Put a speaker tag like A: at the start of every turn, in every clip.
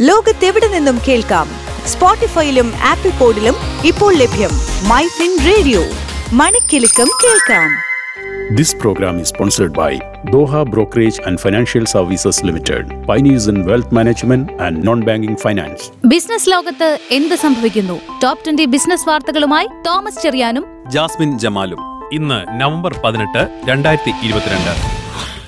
A: ലോകത്തെവിടെ നിന്നും കേൾക്കാം? സ്പോട്ടിഫൈയിലും ആപ്പിൾ പോഡിലും ഇപ്പോൾ ലഭ്യം മൈ ഫിൻ റേഡിയോ. മണിക്കെലക്കം കേൾക്കാം.
B: This program is sponsored by Doha Brokerage and Financial Services Limited, pioneers in wealth management and non-banking finance.
C: Business ലോകത്ത് എന്ത് സംഭവിക്കുന്നു? ടോപ് ട്വന്റി ബിസിനസ് വാർത്തകളുമായി തോമസ് ചെറിയാനും
D: ജാസ്മിൻ ജമാലും. ഇന്ന് നവംബർ പതിനെട്ട് രണ്ടായിരത്തി ഇരുപത്തിരണ്ട്.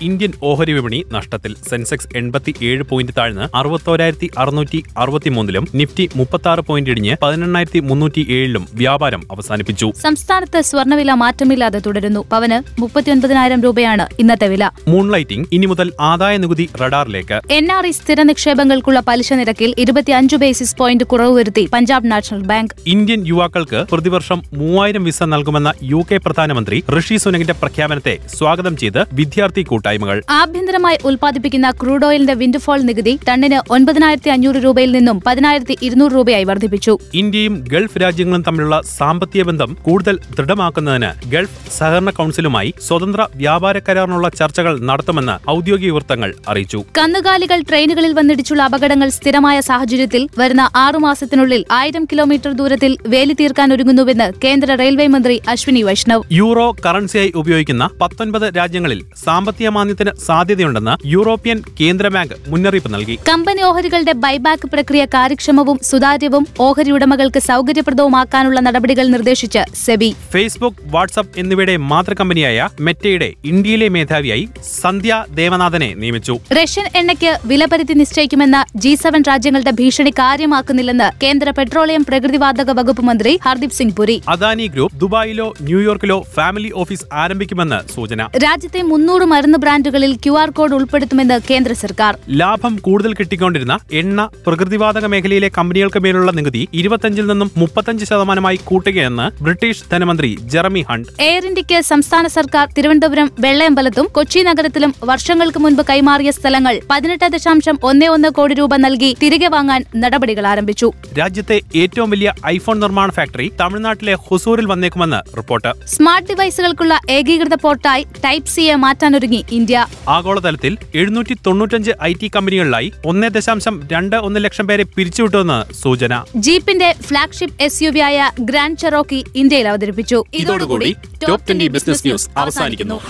D: ഇന്ത്യൻ ഓഹരി വിപണി നഷ്ടത്തിൽ സെൻസെക്സ് എൺപത്തി ഏഴ് പോയിന്റ് താഴ്ന്ന് അറുപത്തോരായിരത്തി അറുന്നൂറ്റി അറുപത്തിമൂന്നിലും നിഫ്റ്റി മുപ്പത്തി ആറ് പോയിന്റ് ഇടിഞ്ഞ് പതിനെണ്ണായിരത്തി മുന്നൂറ്റി ഏഴിലും വ്യാപാരം അവസാനിപ്പിച്ചു.
C: സംസ്ഥാനത്ത് സ്വർണവില മാറ്റമില്ലാതെ തുടരുന്നു. പവന് മുപ്പത്തിയൊൻപതിനായിരം രൂപയാണ് ഇന്നത്തെ വില.
D: മൂൺലൈറ്റിംഗ് ഇനി മുതൽ ആദായ നികുതി റഡാറിലേക്ക്.
C: എൻ ആർ ഇ സ്ഥിര നിക്ഷേപങ്ങൾക്കുള്ള പലിശ നിരക്കിൽ ഇരുപത്തിയഞ്ച് ബേസിസ് പോയിന്റ് കുറവ് വരുത്തി പഞ്ചാബ് നാഷണൽ ബാങ്ക്.
D: ഇന്ത്യൻ യുവാക്കൾക്ക് പ്രതിവർഷം മൂവായിരം വിസ നൽകുമെന്ന യു കെ പ്രധാനമന്ത്രി ഋഷി സുനകിന്റെ പ്രഖ്യാപനത്തെ സ്വാഗതം ചെയ്ത് വിദ്യാർത്ഥി കൂട്ടായ്മകൾ
C: ആഭ്യന്തരമായി ഉൽപ്പാദിപ്പിക്കുന്ന ക്രൂഡ് ഓയിലിന്റെ വിൻഡ്ഫോൾ നികുതി ടണ്ണിന് ഒൻപതിനായിരത്തി അഞ്ഞൂറ് രൂപയിൽ നിന്നും പതിനായിരത്തി ഇരുന്നൂറ് രൂപയായി വർദ്ധിപ്പിച്ചു.
D: ഇന്ത്യയും ഗൾഫ് രാജ്യങ്ങളും തമ്മിലുള്ള സാമ്പത്തിക ബന്ധം കൂടുതൽ ദൃഢമാക്കുന്നതിന് ഗൾഫ് സഹകരണ കൌൺസിലുമായി സ്വതന്ത്ര വ്യാപാര കരാറിനുള്ള ചർച്ചകൾ നടത്തുമെന്ന് ഔദ്യോഗിക വൃത്തങ്ങൾ അറിയിച്ചു.
C: കന്നുകാലികൾ ട്രെയിനുകളിൽ വന്നിടിച്ചുള്ള അപകടങ്ങൾ സ്ഥിരമായ സാഹചര്യത്തിൽ വരുന്ന ആറുമാസത്തിനുള്ളിൽ ആയിരം കിലോമീറ്റർ ദൂരത്തിൽ വേലി തീർക്കാൻ ഒരുങ്ങുന്നുവെന്ന് കേന്ദ്ര റെയിൽവേ മന്ത്രി അശ്വിനി വൈഷ്ണവ്.
D: യൂറോ കറൻസിയായി ഉപയോഗിക്കുന്ന പത്തൊൻപത് രാജ്യങ്ങളിൽ സാമ്പത്തിക മാന്ദ്യത്തിന് സാധ്യതയുണ്ടെന്ന് യൂറോപ്യൻ കേന്ദ്ര ബാങ്ക് മുന്നറിയിപ്പ് നൽകി.
C: കമ്പനി ഓഹരികളുടെ ബൈബാക്ക് പ്രക്രിയ കാര്യക്ഷമവും സുതാര്യവും ഓഹരി ഉടമകൾക്ക് സൗകര്യപ്രദവുമാക്കാനുള്ള നടപടികൾ നിർദ്ദേശിച്ച് സെബി.
D: ഫേസ്ബുക്ക് വാട്സ്ആപ്പ് എന്നിവയുടെ മാതൃകമ്പനിയായ മെറ്റയുടെ ഇന്ത്യയിലെ മേധാവിയായി സന്ധ്യ ദേവനാഥനെ നിയമിച്ചു.
C: റഷ്യൻ എണ്ണയ്ക്ക് വിലപരിധി നിശ്ചയിക്കുമെന്ന ജി സെവൻ രാജ്യങ്ങളുടെ ഭീഷണി കാര്യമാക്കുന്നില്ലെന്ന് കേന്ദ്ര പെട്രോളിയം പ്രകൃതിവാതക വകുപ്പ് മന്ത്രി ഹർദീപ് സിംഗ് പുരി.
D: അദാനി ഗ്രൂപ്പ് ദുബായിലോ ന്യൂയോർക്കിലോ ഫാമിലി ഓഫീസ് ആരംഭിക്കുമെന്ന് സൂചന.
C: രാജ്യത്തെ മുന്നൂറ് മരുന്ന് ബ്രാൻഡുകളിൽ ക്യു ആർ കോഡ് ഉൾപ്പെടുത്തുമെന്ന് കേന്ദ്ര സർക്കാർ.
D: ലാഭം കൂടുതൽ കിട്ടിക്കൊണ്ടിരുന്ന എണ്ണ പ്രകൃതിവാതക മേഖലയിലെ കമ്പനികൾക്ക് മേലുള്ള നികുതി ഇരുപത്തഞ്ചിൽ നിന്നും മുപ്പത്തഞ്ച് ശതമാനമായി കൂട്ടുകയെന്ന് ബ്രിട്ടീഷ് ധനമന്ത്രി ജെറമി ഹണ്ട്.
C: എയർ ഇന്ത്യയ്ക്ക് സംസ്ഥാന സർക്കാർ തിരുവനന്തപുരം വെള്ളയമ്പലത്തും കൊച്ചി നഗരത്തിലും വർഷങ്ങൾക്ക് മുൻപ് കൈമാറിയ സ്ഥലങ്ങൾ പതിനെട്ട് ദശാംശം ഒന്നേ ഒന്ന് കോടി രൂപ നൽകി തിരികെ വാങ്ങാൻ നടപടികൾ ആരംഭിച്ചു.
D: രാജ്യത്തെ ഏറ്റവും വലിയ ഐഫോൺ നിർമ്മാണ ഫാക്ടറി തമിഴ്നാട്ടിലെ ഹുസൂരിൽ വന്നേക്കുമെന്ന് റിപ്പോർട്ട്.
C: സ്മാർട്ട് ഡിവൈസുകൾക്കുള്ള ഏകീകൃത പോർട്ടായി ടൈപ്പ് സിയെ മാറ്റാനൊരുങ്ങി ഇന്ത്യ.
D: ആഗോളതലത്തിൽ എഴുന്നൂറ്റി തൊണ്ണൂറ്റഞ്ച് ഐ ടി കമ്പനികളിലായി ഒന്നേ ദശാംശം രണ്ട് ഒന്ന് ലക്ഷം പേരെ പിരിച്ചുവിട്ടുവെന്ന് സൂചന.
C: ജീപ്പിന്റെ ഫ്ളാഗ്ഷിപ്പ് എസ് യു വി ആയ ഗ്രാൻഡ് ചെറോക്കി ഇന്ത്യയിൽ അവതരിപ്പിച്ചു.
D: ഇതോടുകൂടി ടോപ് ട്വന്റി ബിസിനസ് ന്യൂസ് അവസാനിക്കുന്നു.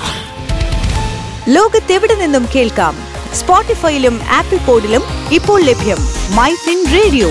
A: ലോകത്തെവിടെ നിന്നും കേൾക്കാം? സ്പോട്ടിഫൈയിലും ആപ്പിൾ പോഡിലും ഇപ്പോൾ ലഭ്യം. My Fin Radio.